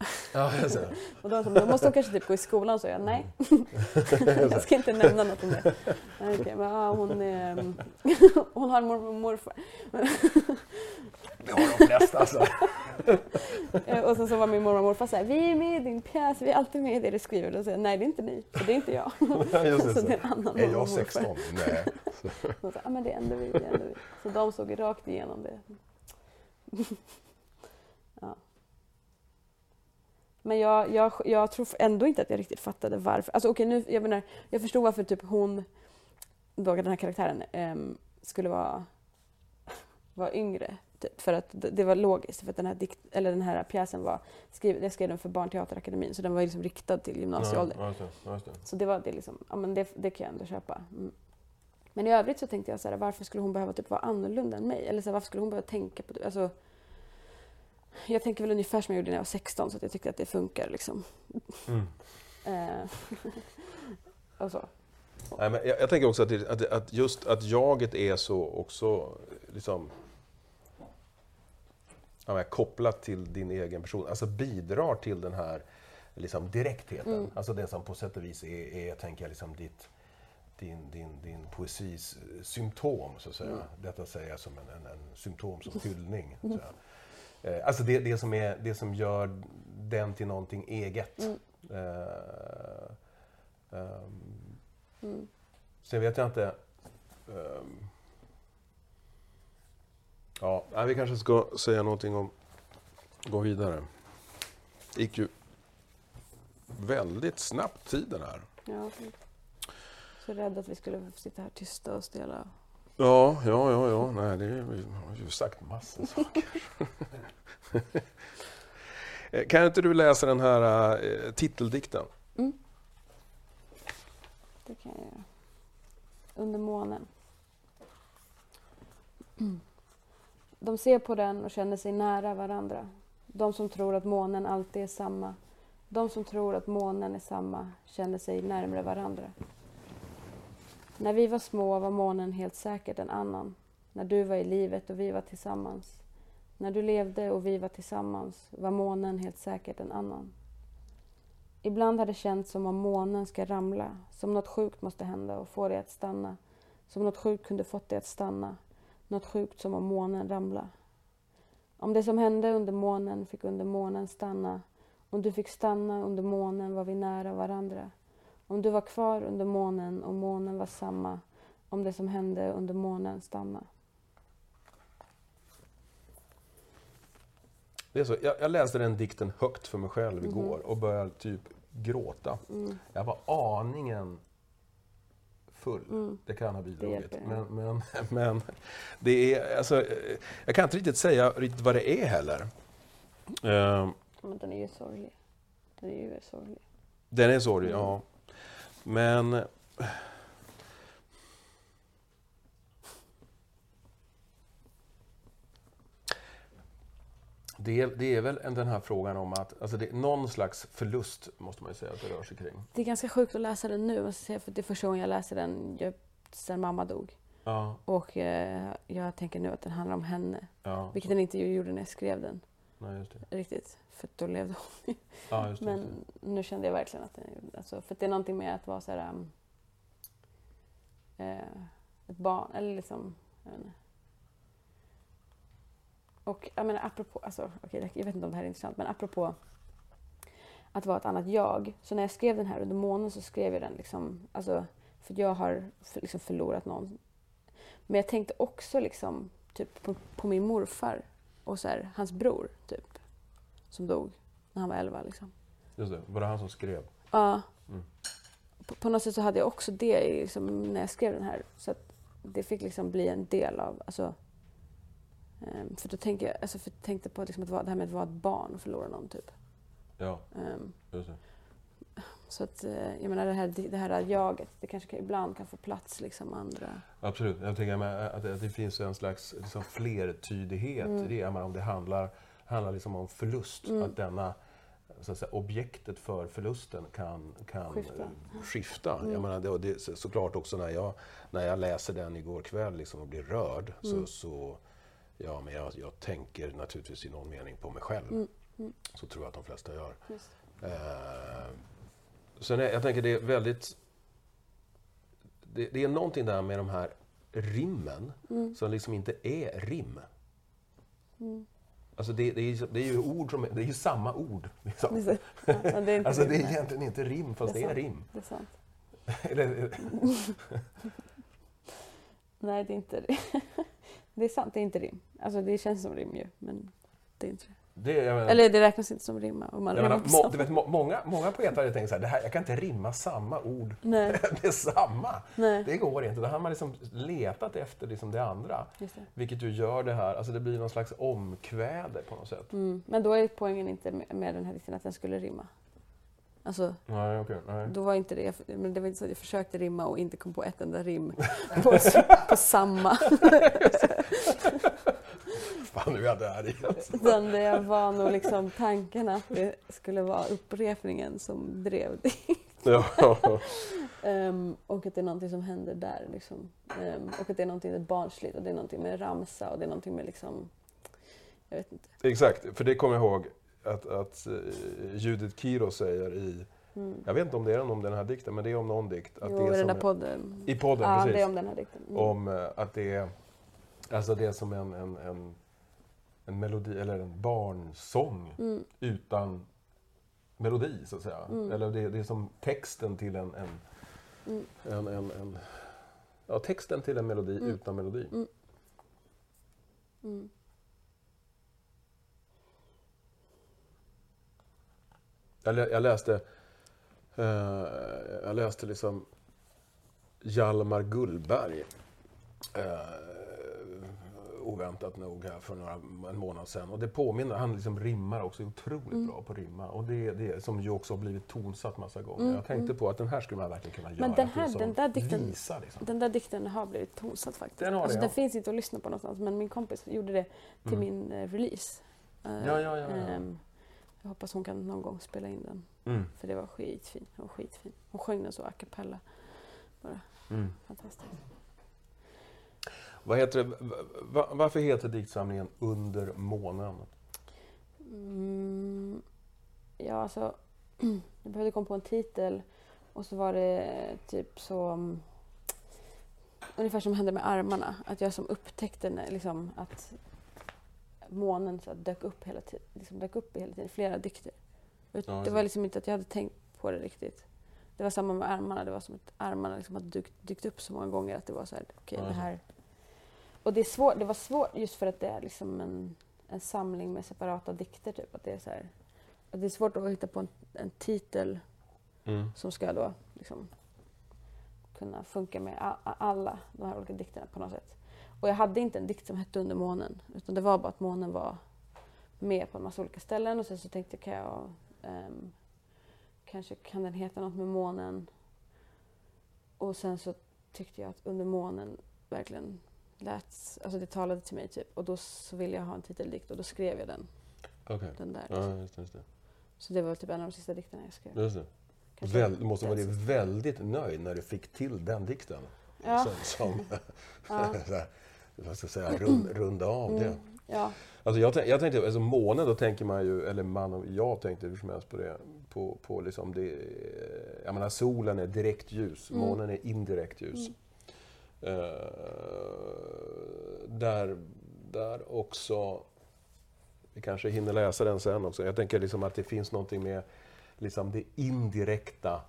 [laughs] Ja, jag ser. Och då, då måste hon kanske typ gå i skolan, så jag nej. [laughs] jag ska inte nämna något om det. Nej, okej, men ja, hon, är, [laughs] hon har mormor och morfar. Det har de flesta alltså. Eh, Och sen så var min mormor och morfar så här, vi är med i din pjäs, vi är alltid med i det du skriver. Och jag, nej det är inte ni, för det är inte jag. Just det, så så. det är en annan Är mormor jag morfar. 16? Nej. Och så, ja men det är ändå vi, det är ändå vi. Så de såg rakt igenom det. ja. Men jag, jag, jag tror ändå inte att jag riktigt fattade varför. Alltså okej, nu, jag menar, jag förstod varför typ hon, då, den här karaktären, ehm, skulle vara, [laughs] vara yngre. Typ, för att det, var logiskt, för att den här, dikt, eller den här pjäsen var skriven, jag skrev den för Barnteaterakademin, så den var liksom riktad till gymnasieålder. Ja, just det, ja, just det. Så det var det liksom, ja men det, det kan jag ändå köpa. Mm. Men i övrigt så tänkte jag så här, varför skulle hon behöva typ vara annorlunda än mig? Eller så här, varför skulle hon behöva tänka på det? Alltså, jag tänker väl ungefär som jag gjorde när jag var 16 så att jag tyckte att det funkar liksom. Mm. Eh, [laughs] och så. Nej, men jag, jag tänker också att, det, att, att just att jaget är så också liksom, ja, kopplat till din egen person, alltså bidrar till den här liksom, direktheten. Mm. Alltså det som på sätt och vis är, är tänker jag, liksom ditt, din, din, din poesis symptom, så att säga. Mm. Detta säger jag som en, en, en symptom som [laughs] hyllning. Eh, Alltså det, det, som är, det som gör den till någonting eget. Mm. Eh, ehm, Mm. Sen vet jag inte... ehm, ja, vi kanske ska säga någonting om... Gå vidare. Det gick ju väldigt snabbt tiden här. Ja. Så rädd att vi skulle sitta här tysta och stela. Ja, ja, ja, ja. Nej, det, vi har ju sagt massor saker. [laughs] Eh, kan inte du läsa den här äh, titeldikten? Mm. Det kan jag göra. Under månen. [clears throat] De ser på den och känner sig nära varandra. De som tror att månen alltid är samma. De som tror att månen är samma känner sig närmare varandra. När vi var små var månen helt säkert en annan. När du var i livet och vi var tillsammans. När du levde och vi var tillsammans var månen helt säkert en annan. Ibland har det känts som om månen ska ramla, som något sjukt måste hända och få dig att stanna. Som något sjukt kunde fått dig att stanna. Något sjukt som om månen ramla. Om det som hände under månen fick under månen stanna. Om du fick stanna under månen var vi nära varandra. Om du var kvar under månen och månen var samma. Om det som hände under månen stanna. Det är så. Jag, jag läste den dikten högt för mig själv Mhm. igår och började typ gråta. Mm. Jag var aningen full. Mm. Det kan ha bidragit. ja. Men, men, [laughs] men det är, alltså, jag kan inte riktigt säga riktigt vad det är heller. Men den är ju sorglig. Den är ju sorglig. Den är sorglig, Mm. ja. Men... Det är, det är väl en- den här frågan om att, alltså det någon slags förlust måste man ju säga att det rör sig kring. Det är ganska sjukt att läsa den nu, måste jag säga, för det är första gången jag läser den jag, sen mamma dog. Ja, Och eh, jag tänker nu att den handlar om henne, ja. vilket den inte gjorde när jag skrev den Nej, just det. riktigt. För då levde hon. Ja, just det. Men nu kände jag verkligen att den alltså, För det är någonting med att vara så här... um, eh, ett barn, eller liksom... Jag vet inte. Och jag menar apropå, alltså, okej, jag vet inte om det här är intressant, men apropå att vara ett annat jag. Så när jag skrev den här under månen så skrev jag den liksom, alltså, för jag har för, liksom förlorat någon. Men jag tänkte också liksom typ på, på min morfar och så här, hans bror typ, som dog när han var 11 liksom. Just det. Var det han som skrev? Ja. Mm. På, på något sätt så hade jag också det i, liksom, när jag skrev den här. Så att det fick liksom bli en del av... Alltså, ehm, för då tänker jag, alltså, för jag tänkte på liksom att det här med att vara ett barn och förlora någon. Typ. Ja, Ehm, just det. Så att, eh, jag menar det här, det här jaget, det kanske kan, ibland kan få plats liksom andra... Absolut. Jag tänker att det, att det finns en slags liksom flertydighet Mm. i det. Jag menar, om det handlar, handlar liksom om förlust, Mm. att denna så att säga, objektet för förlusten kan, kan Skifta. skifta. Mm. Jag menar, det, det, så- såklart också när jag, när jag läser den igår kväll liksom, och blir rörd Mm. så, så ja, men jag, jag tänker naturligtvis i någon mening på mig själv. Mm. Mm. Så tror jag att de flesta gör. Eh, sen är, jag tänker det är väldigt... Det, det är någonting där med de här rimmen Mm. som liksom inte är rim. Mm. Alltså det, det, är, det är ju ord som... Det är ju samma ord. Liksom. Det. Ja, det är Alltså det är egentligen inte rim, fast Det det är är, sant. rim. Det är sant. Eller, Nej, det är inte det. Det är sant, det är inte rim. Alltså det känns som rim ju, men det är inte det. Det, menar, Eller det räknas inte som rimma. Om man jag menar, på må, du vet, må, många, många poeter hade tänkt så här, det här, jag kan inte rimma samma ord Nej, [laughs] med samma. nej. Det går inte. Då har man liksom letat efter liksom det andra. Det. Vilket ju gör det här, alltså det blir någon slags omkväde på något sätt. Mm. Men då är poängen inte med, den här dikten att den skulle rimma. Alltså, Nej, okej. nej. då var inte det, men det var inte så att jag försökte rimma och inte kom på ett enda rim [laughs] på, på samma. [laughs] Fan, nu är jag [laughs] där igen. Utan det var nog liksom tanken att det skulle vara upprepningen som drev det. [laughs] Ja. Ehm, och att det är någonting som händer där. Liksom. Ehm, och att det är någonting med barnsligt och det är någonting med ramsa och det är någonting med liksom... Jag vet inte. Exakt, för det kommer jag ihåg att, att eh, Judith Kiro säger i, Mm. jag vet inte om det är om den här dikten, men det är om någon dikt. Att jo, det är den som, där podden. I podden, ja, precis. det är om den här dikten. Mm. Om eh, att det är, alltså det är som en, en, en, en melodi, eller en barnsång Mm. utan melodi, så att säga. Mm. Eller det, det är som texten till en, en, Mm. en, en, en ja, texten till en melodi Mm. utan melodi. Mm. Mm. Jag, jag läste eh, jag läste liksom Hjalmar Gullberg eh, oväntat nog här för några, en månad sedan. Och det påminner, han liksom rimmar också otroligt Mm. bra på rimma. Och det, det som ju också har blivit tonsatt massa gånger. Mm, Jag tänkte mm. på att den här skulle man verkligen kunna göra. Men den här- den där dikten- Visa, liksom. Den där dikten har blivit tonsatt faktiskt. Den har det, alltså, ja. den finns inte att lyssna på någonstans men min kompis gjorde det till Mm. min eh, release. Eh, Ja, ja, ja, ja. ehm, jag hoppas hon kan någon gång spela in den. Mm. För det var skitfin. Hon, var skitfin. hon sjöng den så a cappella. Mm. Fantastiskt. Vad heter det, va, varför heter diktsamlingen Under månen? Mm, ja, alltså. [clears throat] Jag behövde komma på en titel och så var det typ så... Ungefär som hände med armarna. Att jag som upptäckte liksom, att månen så dök upp hela tiden. Liksom, dök upp hela tiden. Flera dikter. Det var liksom inte att jag hade tänkt på det riktigt. Det var samma med armarna. Det var som att armarna liksom hade dykt, dykt upp så många gånger att det var så här, okej just det. här... Och det, är svårt, det var svårt just för att det är liksom en, en samling med separata dikter. Typ. Att det, är så här, att det är svårt att hitta på en, en titel Mm. som ska då liksom kunna funka med alla de här olika dikterna på något sätt. Och jag hade inte en dikt som hette Under månen. Utan det var bara att månen var med på en massa olika ställen. Och sen så tänkte jag, kan jag ehm, kanske kan den heta något med månen. Och sen så tyckte jag att Under månen verkligen lät, alltså det talade till mig typ. Och då så ville jag ha en titeldikt och då skrev jag den. Okej. Den där. liksom. Ja, just det. Just det. Så det var typ en av de sista dikterna jag skrev. Just det. Väl, du måste den varit väldigt nöjd när du fick till den dikten. Ja. Som, som [laughs] [laughs] Ja. så här, vad ska jag säga, rund, runda av det. Mm, ja. Alltså jag, jag tänkte, alltså månen, då tänker man ju, eller man och jag tänkte hur som helst på det, på, på liksom det, jag menar solen är direkt ljus, Mm. månen är indirekt ljus. Eh, där, där också, vi kanske hinner läsa den sen också, jag tänker liksom att det finns någonting med liksom det indirekta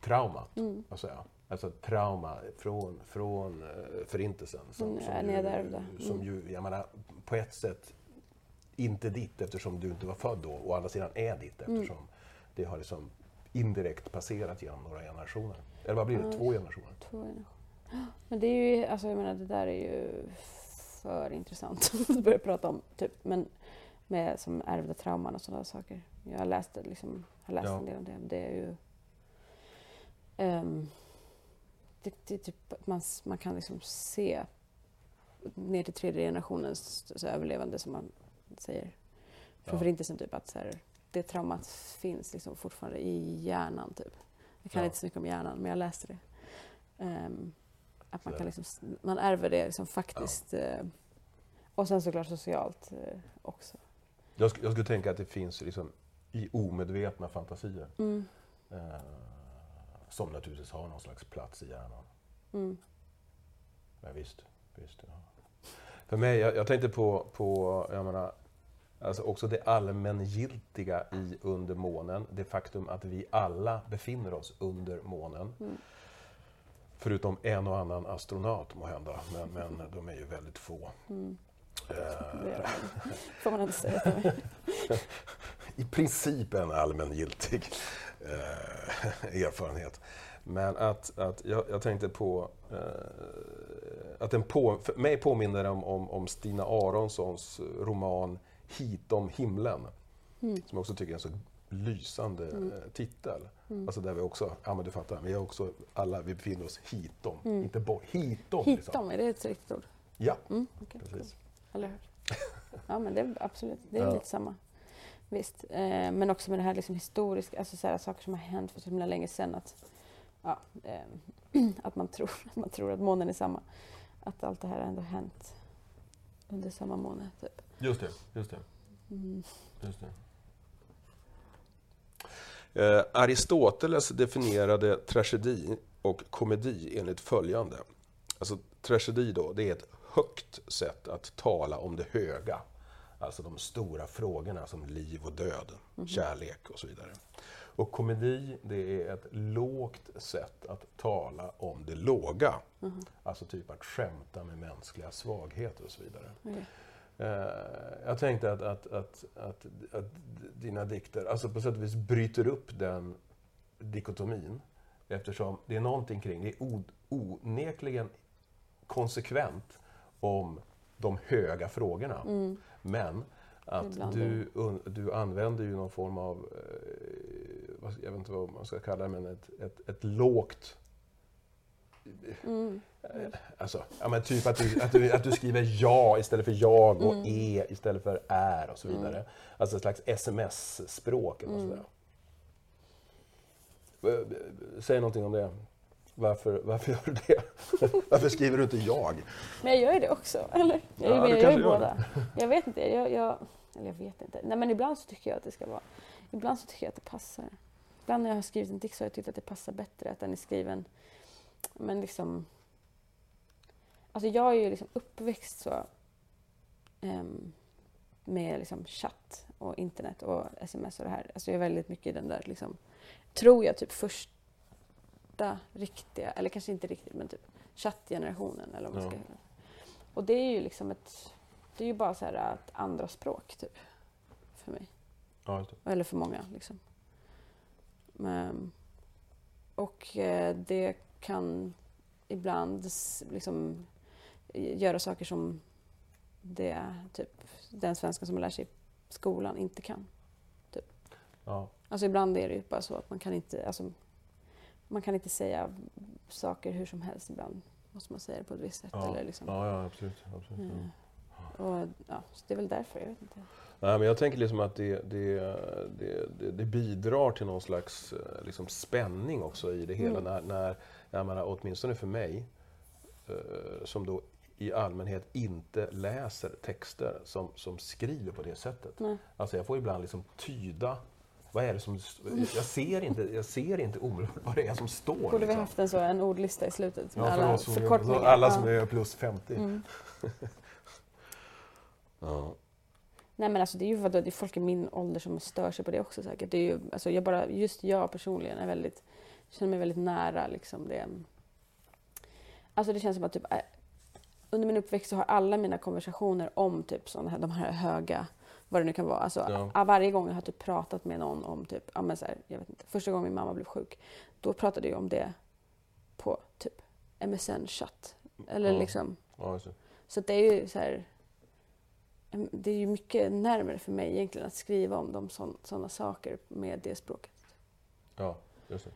traumat. Mm. Alltså, ja. alltså trauma från, från eh, förintelsen. Som, Mm, som, ju, nedärvda. som Mm. ju, jag menar, på ett sätt inte ditt eftersom du inte var född då, å andra sidan är ditt Mm. eftersom det har liksom indirekt passerat genom några generationer. Eller vad blir det? Två generationer? Två generationer. Men det är ju, alltså jag menar det där är ju för intressant [laughs] att börja prata om. Typ. Men med som ärvda trauman och sådana saker. Jag har läst, det, liksom, har läst Ja. en del om det. Det är ju... ehm, det, det typ man, man kan liksom se ner till tredje generationens så överlevande som man säger. Från Ja. förintelsen typ att så här, det traumat finns liksom fortfarande i hjärnan typ. Jag kan Ja. inte så mycket om hjärnan men jag läste det. Ehm, att man, kan liksom, man ärver det liksom faktiskt. eh, och sen såklart socialt eh, också. Jag, sk- jag skulle tänka att det finns liksom i omedvetna fantasier. Mm. Eh, som naturligtvis har någon slags plats i hjärnan. Mm. Men visst, visst. Ja. För mig, jag, jag tänkte på, på jag menar, alltså också det allmängiltiga i under månen. Det faktum att vi alla befinner oss under månen. Mm. Förutom en och annan astronaut må hända, men, men de är ju väldigt få. Mm. Eh, Det [laughs] får man inte säga. [laughs] I princip en allmängiltig eh, erfarenhet. Men att, att jag, jag tänkte på eh, att den på, för mig påminner om, om, om Stina Aronssons roman Hitom himlen. Mm. Som jag också tycker är en så lysande Mm. eh, titel. Mm. Alltså där vi också, ja men du fattar, vi är också alla, vi befinner oss hitom. Mm. Inte bort, hitom. Liksom. Hitom, är det ett riktigt ord? Ja, Mm, okej, precis. Aldrig hört. Ja, men det är absolut, det är Ja. lite samma. Visst. Eh, men också med det här liksom historiska, alltså så här, saker som har hänt för så himla länge sedan. Att, ja, eh, [clears throat] att, man tror, att [laughs] man tror att månen är samma. Att allt det här ändå hänt under samma måne. Typ. Just det, just det. Mm. Just det. Eh, Aristoteles definierade tragedi och komedi enligt följande. Alltså tragedi då, det är ett högt sätt att tala om det höga. Alltså de stora frågorna som liv och död, kärlek och så vidare. Och komedi, det är ett lågt sätt att tala om det låga. Mhm. Alltså typ att skämta med mänskliga svagheter och så vidare. Okej. Eh, jag tänkte att, att, att, att, dina dikter, alltså på sätt och vis bryter upp den dikotomin. Eftersom det är någonting kring, det är onekligen konsekvent om de höga frågorna. Mm. Men att du, du använder ju någon form av, eh, jag vet inte vad man ska kalla det, men ett, ett, ett lågt Mm. Alltså, ja, men typ att du, att, du, att du skriver ja istället för jag och Mm. e istället för är och så vidare. Mm. Alltså ett slags sms-språk Mm. sådär. Eh, Säg någonting om det. Varför, varför gör du det? [laughs] varför skriver du inte jag? Men jag gör ju det också, eller? Jag, Ja, jag, gör ju båda. [laughs] Jag vet inte. Jag, jag, eller jag vet inte. Nej, men ibland så tycker jag att det ska vara... Ibland så tycker jag att det passar. Ibland när jag har skrivit en dikt så har jag tyckt att det passar bättre att den är skriven... Men liksom... Alltså jag är ju liksom uppväxt så... ehm, med liksom chatt och internet och sms och det här. Alltså jag är väldigt mycket i den där liksom... Tror jag typ första riktiga, eller kanske inte riktigt, men typ chattgenerationen eller vad man Ja. ska Och det är ju liksom ett... Det är ju bara så här ett andra språk typ. För mig. Ja. Eller för många liksom. Men, och eh, det kan ibland liksom göra saker som det, typ, den svenska som man lär sig i skolan inte kan. Ja. Alltså ibland är det ju bara så att man kan inte, alltså, man kan inte säga saker hur som helst. Ibland måste man säga det på ett visst sätt. Ja. Eller liksom. Ja, ja, absolut. absolut. Eh, och, ja, så det är väl därför, jag vet inte. Nej, men jag tänker liksom att det, det, det, det, det bidrar till någon slags eh, liksom, spänning också i det hela. Mm. När, när, jag menar, åtminstone för mig, eh, som då i allmänhet inte läser texter som, som skriver på det sättet. Nej. Alltså jag får ibland liksom tyda vad är det som... Jag ser inte, jag ser inte omedelbart vad det är som står. Borde vi liksom. haft en, så, en ordlista i slutet med Ja, för alla som, förkortningar? alla som är plus 50. Mm. [laughs] Ja. Nej men alltså det är ju vadå, det är folk i min ålder som stör sig på det också säkert. Det är ju, alltså jag bara, just jag personligen är väldigt, känner mig väldigt nära liksom det. Alltså det känns som att typ, äh, under min uppväxt så har alla mina konversationer om typ sådana här, de här höga, vad det nu kan vara. Alltså Ja. ah, varje gång jag har typ pratat med någon om typ, ja men så här, jag vet inte, första gången min mamma blev sjuk, då pratade jag om det på typ MSN-chatt. Eller Ja. liksom, Ja, det. så det är ju så här... em, Det är ju mycket närmare för mig egentligen att skriva om sådana saker med det språket. ja, just det.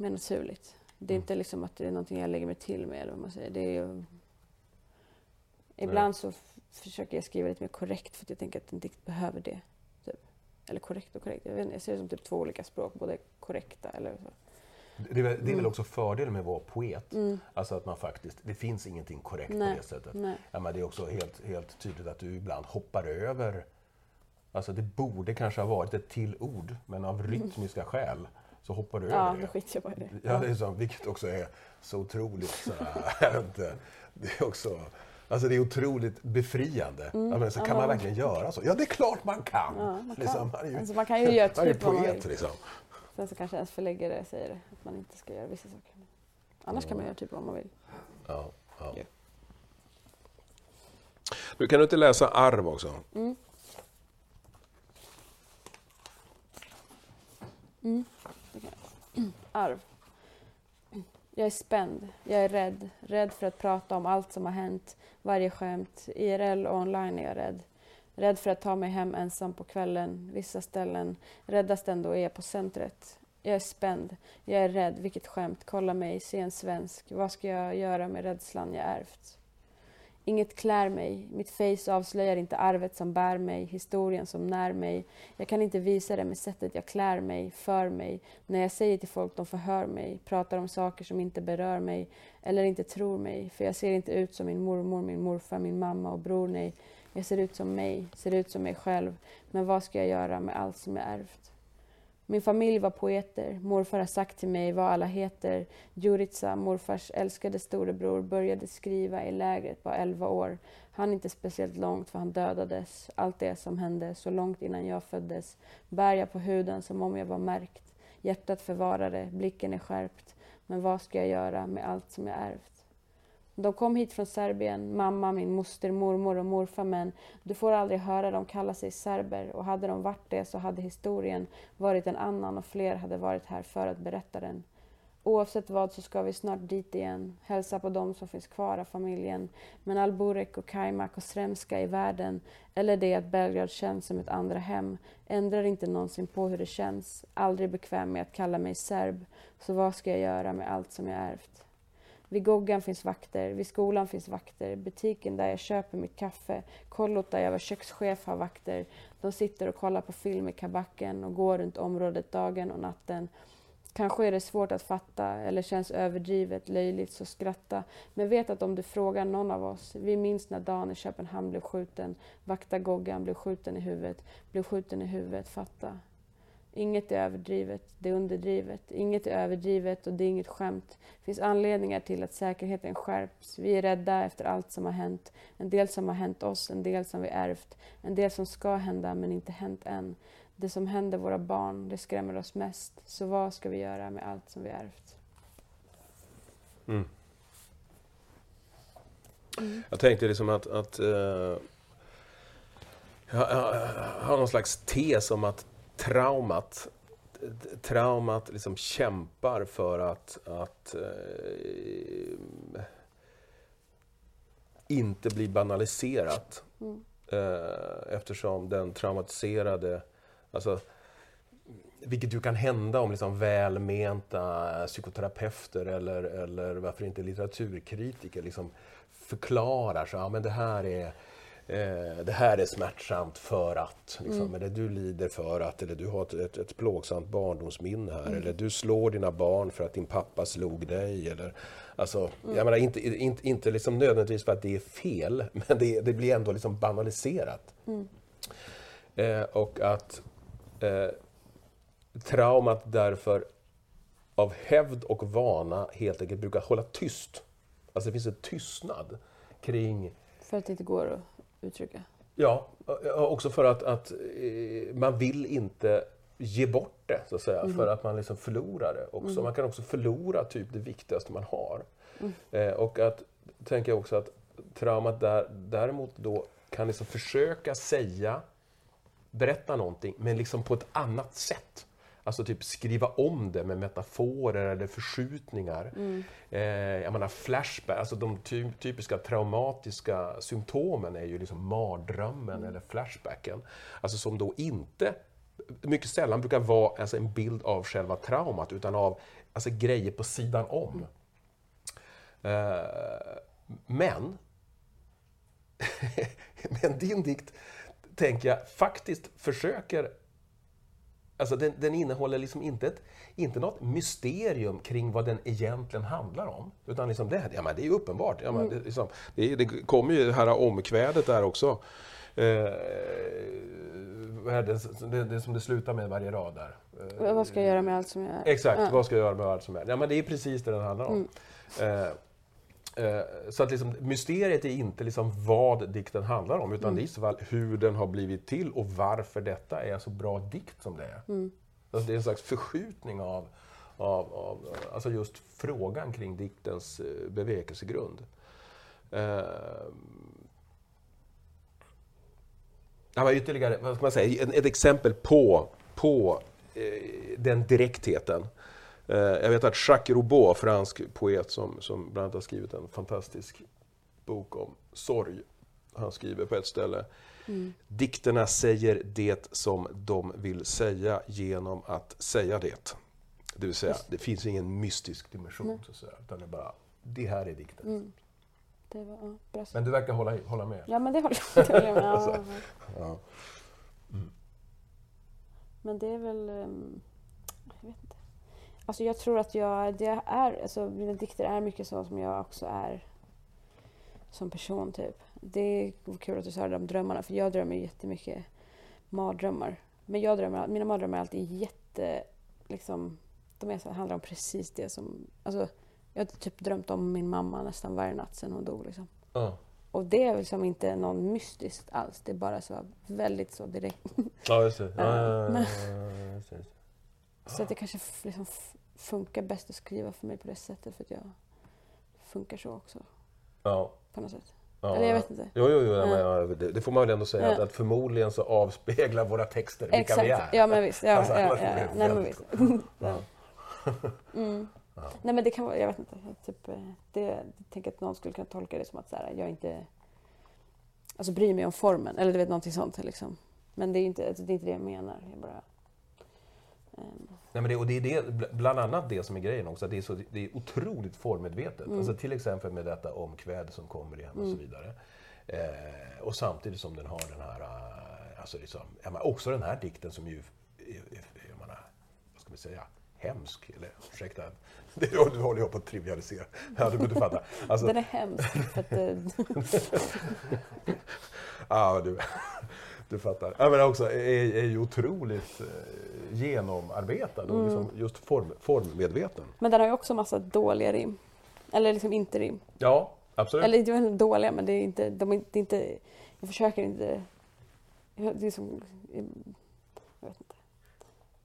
Mer naturligt. Det är Mm. inte liksom att det är någonting jag lägger mig till med eller vad man säger. Det är ju... Ibland så försöker jag skriva lite mer korrekt för att jag tänker att en dikt behöver det. Typ. Eller korrekt och korrekt. Jag, inte, jag ser det som typ två olika språk, både korrekta eller så. Det är, väl, det är väl Mm. också fördelen med att vara poet. Mm. Alltså att man faktiskt, det finns ingenting korrekt Nej. på det sättet. Nej. Ja, men det är också helt, helt tydligt att du ibland hoppar över. Alltså det borde kanske ha varit ett till ord, men av rytmiska skäl så hoppar du Mm. Ja, över det. skiter jag bara i det. Ja, det är så, vilket också är så otroligt så här, jag [laughs] inte, det är också, alltså det är otroligt befriande. Ja, men så Ja, kan man verkligen göra så? Ja, det är klart man kan! Ja, man kan. Liksom, man är ju, Alltså, man kan ju göra [laughs] man är typ vad man poet vill. liksom. Sen så kanske ens förläggare säger att man inte ska göra vissa saker. Annars kan man göra typ vad man vill. Ja, ja. Ja. Nu kan du inte läsa arv också? Mm. Mm. Arv. Jag är spänd. Jag är rädd. Rädd för att prata om allt som har hänt. Varje skämt. IRL och online är jag rädd. Rädd för att ta mig hem ensam på kvällen. Vissa ställen. Räddast ändå är jag på centret. Jag är spänd. Jag är rädd. Vilket skämt. Kolla mig. Se en svensk. Vad ska jag göra med rädslan jag ärvt? Inget klär mig, mitt face avslöjar inte arvet som bär mig, historien som när mig. Jag kan inte visa det med sättet jag klär mig, för mig. När jag säger till folk de förhör mig, pratar om saker som inte berör mig eller inte tror mig. För jag ser inte ut som min mormor, min morfar, min mamma och bror, nej. Jag ser ut som mig, ser ut som mig själv. Men vad ska jag göra med allt som jag ärvt? Min familj var poeter. Morfar har sagt till mig vad alla heter. Jurica, morfars älskade storebror, började skriva i lägret på 11 år. Han inte speciellt långt för han dödades. Allt det som hände så långt innan jag föddes bär jag på huden som om jag var märkt. Hjärtat förvarar det, blicken är skärpt. Men vad ska jag göra med allt som jag ärvt? De kom hit från Serbien, mamma, min moster, mormor och morfar men du får aldrig höra dem kalla sig serber och hade de varit det så hade historien varit en annan och fler hade varit här för att berätta den. Oavsett vad så ska vi snart dit igen, hälsa på dem som finns kvar av familjen. Men all burek och kajmak och sremska i världen, eller det att Belgrad känns som ett andra hem, ändrar inte någonsin på hur det känns. Aldrig bekväm med att kalla mig serb, så vad ska jag göra med allt som jag ärvt? Vid Goggan finns vakter, vid skolan finns vakter, butiken där jag köper mitt kaffe, kollot där jag var kökschef har vakter. De sitter och kollar på film i kabacken och går runt området dagen och natten. Kanske är det svårt att fatta eller känns överdrivet löjligt så skratta. Men vet att om du frågar någon av oss, vi minns när Dan i Köpenhamn blev skjuten, vakta Goggan blev skjuten i huvudet, blev skjuten i huvudet, fatta. Inget är överdrivet, det är underdrivet. Inget är överdrivet och det är inget skämt. Det finns anledningar till att säkerheten skärps. Vi är rädda efter allt som har hänt. En del som har hänt oss, en del som vi ärvt. En del som ska hända men inte hänt än. Det som händer våra barn, det skrämmer oss mest. Så vad ska vi göra med allt som vi ärvt? Mm. Jag tänkte liksom att, att eh, jag, jag har någon slags tes om att traumat traumat liksom kämpar för att, att eh, inte bli banaliserat. Mm. Eh, eftersom den traumatiserade, alltså, vilket ju kan hända om liksom välmenta psykoterapeuter eller, eller varför inte litteraturkritiker liksom förklarar så, ja, men det här är eh, det här är smärtsamt för att, liksom, Mm. eller du lider för att, eller du har ett, ett, ett plågsamt barndomsminne här, Mm. eller du slår dina barn för att din pappa slog dig. Eller, alltså, Mm. Jag menar inte, inte, inte liksom nödvändigtvis för att det är fel, [laughs] men det, det blir ändå liksom banaliserat. Mm. Eh, och att eh, traumat därför av hävd och vana helt enkelt brukar hålla tyst. Alltså det finns en tystnad kring För att det inte går att uttrycka. Ja, också för att, att eh, man vill inte ge bort det, så att säga, för att man liksom förlorar det. Också. Man kan också förlora typ det viktigaste man har. Eh, och att, tänker jag också att traumat där, däremot då kan liksom försöka säga, berätta någonting, men liksom på ett annat sätt. Alltså typ skriva om det med metaforer eller förskjutningar. Eh, jag menar flashback, alltså de ty typiska traumatiska symptomen är ju liksom mardrömmen eller flashbacken. Alltså som då inte, mycket sällan brukar vara alltså en bild av själva traumat utan av alltså grejer på sidan om. Eh, men, [laughs] men din dikt, tänker jag, faktiskt försöker Alltså den, den innehåller liksom inte, ett, inte något mysterium kring vad den egentligen handlar om. Utan liksom det, ja, men det är uppenbart. Ja, men det, liksom, det, det kommer ju det här omkvädet där också. Eh, det, det, som det slutar med varje rad där. Eh, Vad ska jag göra med allt som jag är? Exakt, Ja. vad ska jag göra med allt som är? Ja, men det är precis det den handlar om. Eh, eh, så att liksom, mysteriet är inte liksom vad dikten handlar om, utan det är hur den har blivit till och varför detta är så bra dikt som det är. Alltså, det är en slags förskjutning av, av, av alltså just frågan kring diktens eh, bevekelsegrund. Eh, Ja, ytterligare, vad ska man säga, ett, ett exempel på, på eh, den direktheten. Eh, jag vet att Jacques Roubaud, fransk poet som, som bland annat har skrivit en fantastisk bok om sorg. Han skriver på ett ställe Dikterna säger det som de vill säga genom att säga det. Det vill säga, det finns ingen mystisk dimension, så att säga, utan det är bara, det här är dikten. Det var, ja. Men du verkar hålla, hålla med? Ja, men det håller jag med. [laughs] Ja, Alltså, ja. Ja. Men det är väl... inte. Alltså jag tror att jag, det är, alltså mina dikter är mycket så som jag också är som person typ. Det var kul att du sa det om drömmarna för jag drömmer jättemycket mardrömmar. Men jag drömmer, mina mardrömmar är alltid jätte, liksom, de är handlar om precis det som, alltså jag har typ drömt om min mamma nästan varje natt sedan hon dog liksom. Ja. Och det är liksom inte något mystiskt alls. Det är bara så väldigt så direkt. Ja, just det. Ja, Ja. ja. [laughs] Så att det kanske liksom funkar bäst att skriva för mig på det sättet för att jag funkar så också Ja, på något sätt. ja, Eller jag ja. vet inte. Jo, jo, jo ja. Men, det, det får man väl ändå säga, Ja. att, att förmodligen så avspeglar våra texter vilka Exakt. vi är. Ja men visst. Ja, Alltså, ja, annars ja, Nej men visst. [laughs] Mm. Nej men det kan vara, jag vet inte. Typ, eh, det, jag tänker att någon skulle kunna tolka det som att så här, jag inte alltså, bryr mig om formen. Eller du vet någonting sånt liksom. Men det är inte, det är inte det jag menar. Jag bara, Nej, men det, och det är det, bl- bland annat det som är grejen också, att det är, så, det är otroligt formedvetet. Mm. Alltså till exempel med detta omkväd som kommer igen och så vidare. Eh, och samtidigt som den har den här, eh, alltså liksom, ja, men också den här dikten som ju, är- är- jag menar, vad ska vi säga, hemsk. Eller ursäkta, [laughs] det, nu håller jag på att trivialisera. Ja, du, fattar. Alltså, Den är hemsk. För att, eh, [laughs] Ja, du, du fattar. Ja, men också är, är ju otroligt eh, genomarbetad och liksom just form, formmedveten. men den har ju också massa dåliga rim. Eller liksom inte rim. Ja, absolut. Eller det är dåliga men det är inte, de är, inte, jag försöker inte, det är som, jag vet inte.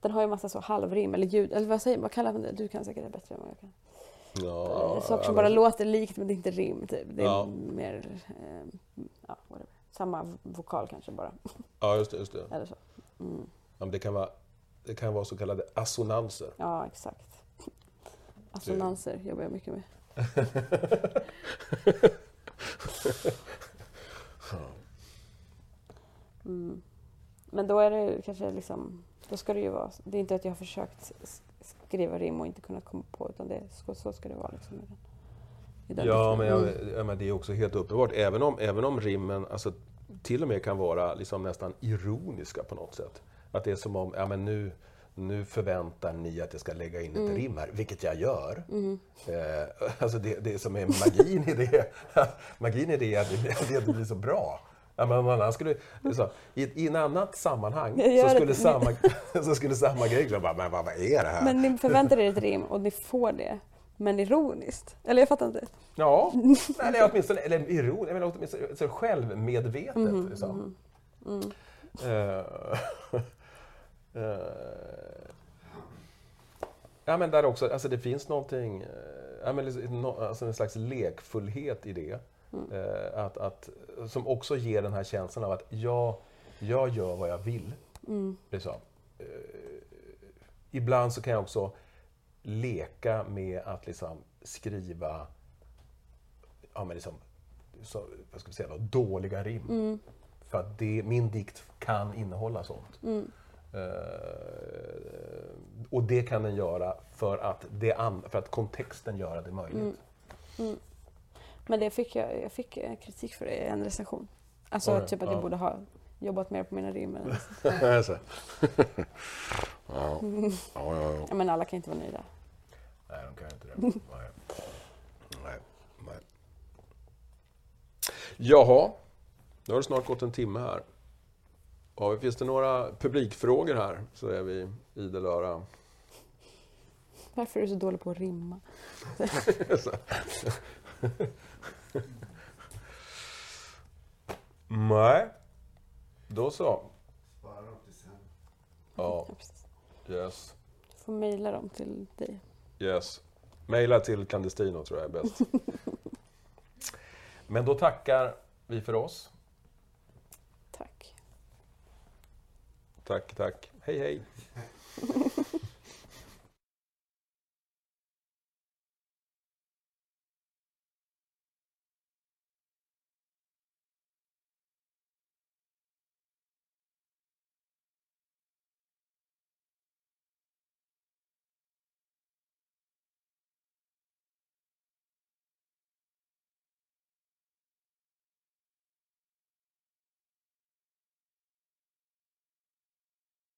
Den har ju massa så halvrim eller ljud, eller vad säger man, vad kallar man det? Du kan säkert det bättre än vad jag kan. ja, Saker som bara låter likt men det är inte rim typ. Det är Ja. mer, eh, ja whatever. Samma vokal kanske bara, Ja, just det. Just det. eller så. Mm. Ja, men det, kan vara, det kan vara så kallade assonanser. Ja exakt. Assonanser jobbar jag mycket med. [laughs] Mm. Men då är det kanske liksom, då ska det ju vara, det är inte att jag har försökt skriva rim och inte kunnat komma på utan det, så, så ska det vara liksom. Ja, men, jag, Mm. ja, men det är också helt uppenbart. Även om, även om rimmen, alltså, till och med kan vara liksom nästan ironiska på något sätt. Att det är som om, ja men nu, nu förväntar ni att jag ska lägga in ett Mm. rim här, vilket jag gör. Eh, alltså det, det som är magin i det, [laughs] magin i det är att det, det blir så bra. Ja, men skulle, så, i, I en annat sammanhang Jag så skulle, det. samma, [laughs] så skulle samma grej bara, men vad, vad är det här? Men ni förväntar er ett rim och ni får det. Men ironiskt. Eller jag fattar inte. Ja, [laughs] eller åtminstone eller iron, eller åtminstone så självmedvetet. Mhm, liksom. Mm. Eh, [laughs] eh, ja, men där också, alltså det finns någonting, eh, ja, men liksom nå- alltså en slags lekfullhet i det. Mm. Eh, att, att, som också ger den här känslan av att jag, jag gör vad jag vill. Mm. Liksom. Eh, ibland så kan jag också leka med att liksom skriva ja, men liksom, så, vad ska vi säga, då, dåliga rim. Mm. För att det, min dikt kan innehålla sånt. Mm. Eh, och det kan den göra för att, det för att kontexten gör det möjligt. Mm. Mm. Men det fick jag, jag fick eh, kritik för det i en recension. Alltså typ att ja. jag borde ha jobbat mer på mina rim. [laughs] Ja. [laughs] Ja, ja, ja. ja, men alla kan inte vara nöjda. Nej, de kan inte det. Nej. Nej. Nej. Jaha, nu har det snart gått en timme här. Ja, finns det några publikfrågor här så är vi idel öra. Varför är du så dålig på att rimma? [laughs] Nej, då så. Spara sen. Ja. Yes, Du får mejla dem till dig. yes. Maila till Clandestino tror jag är bäst. [laughs] Men då tackar vi för oss. Tack. Tack, tack. Hej, hej. [laughs]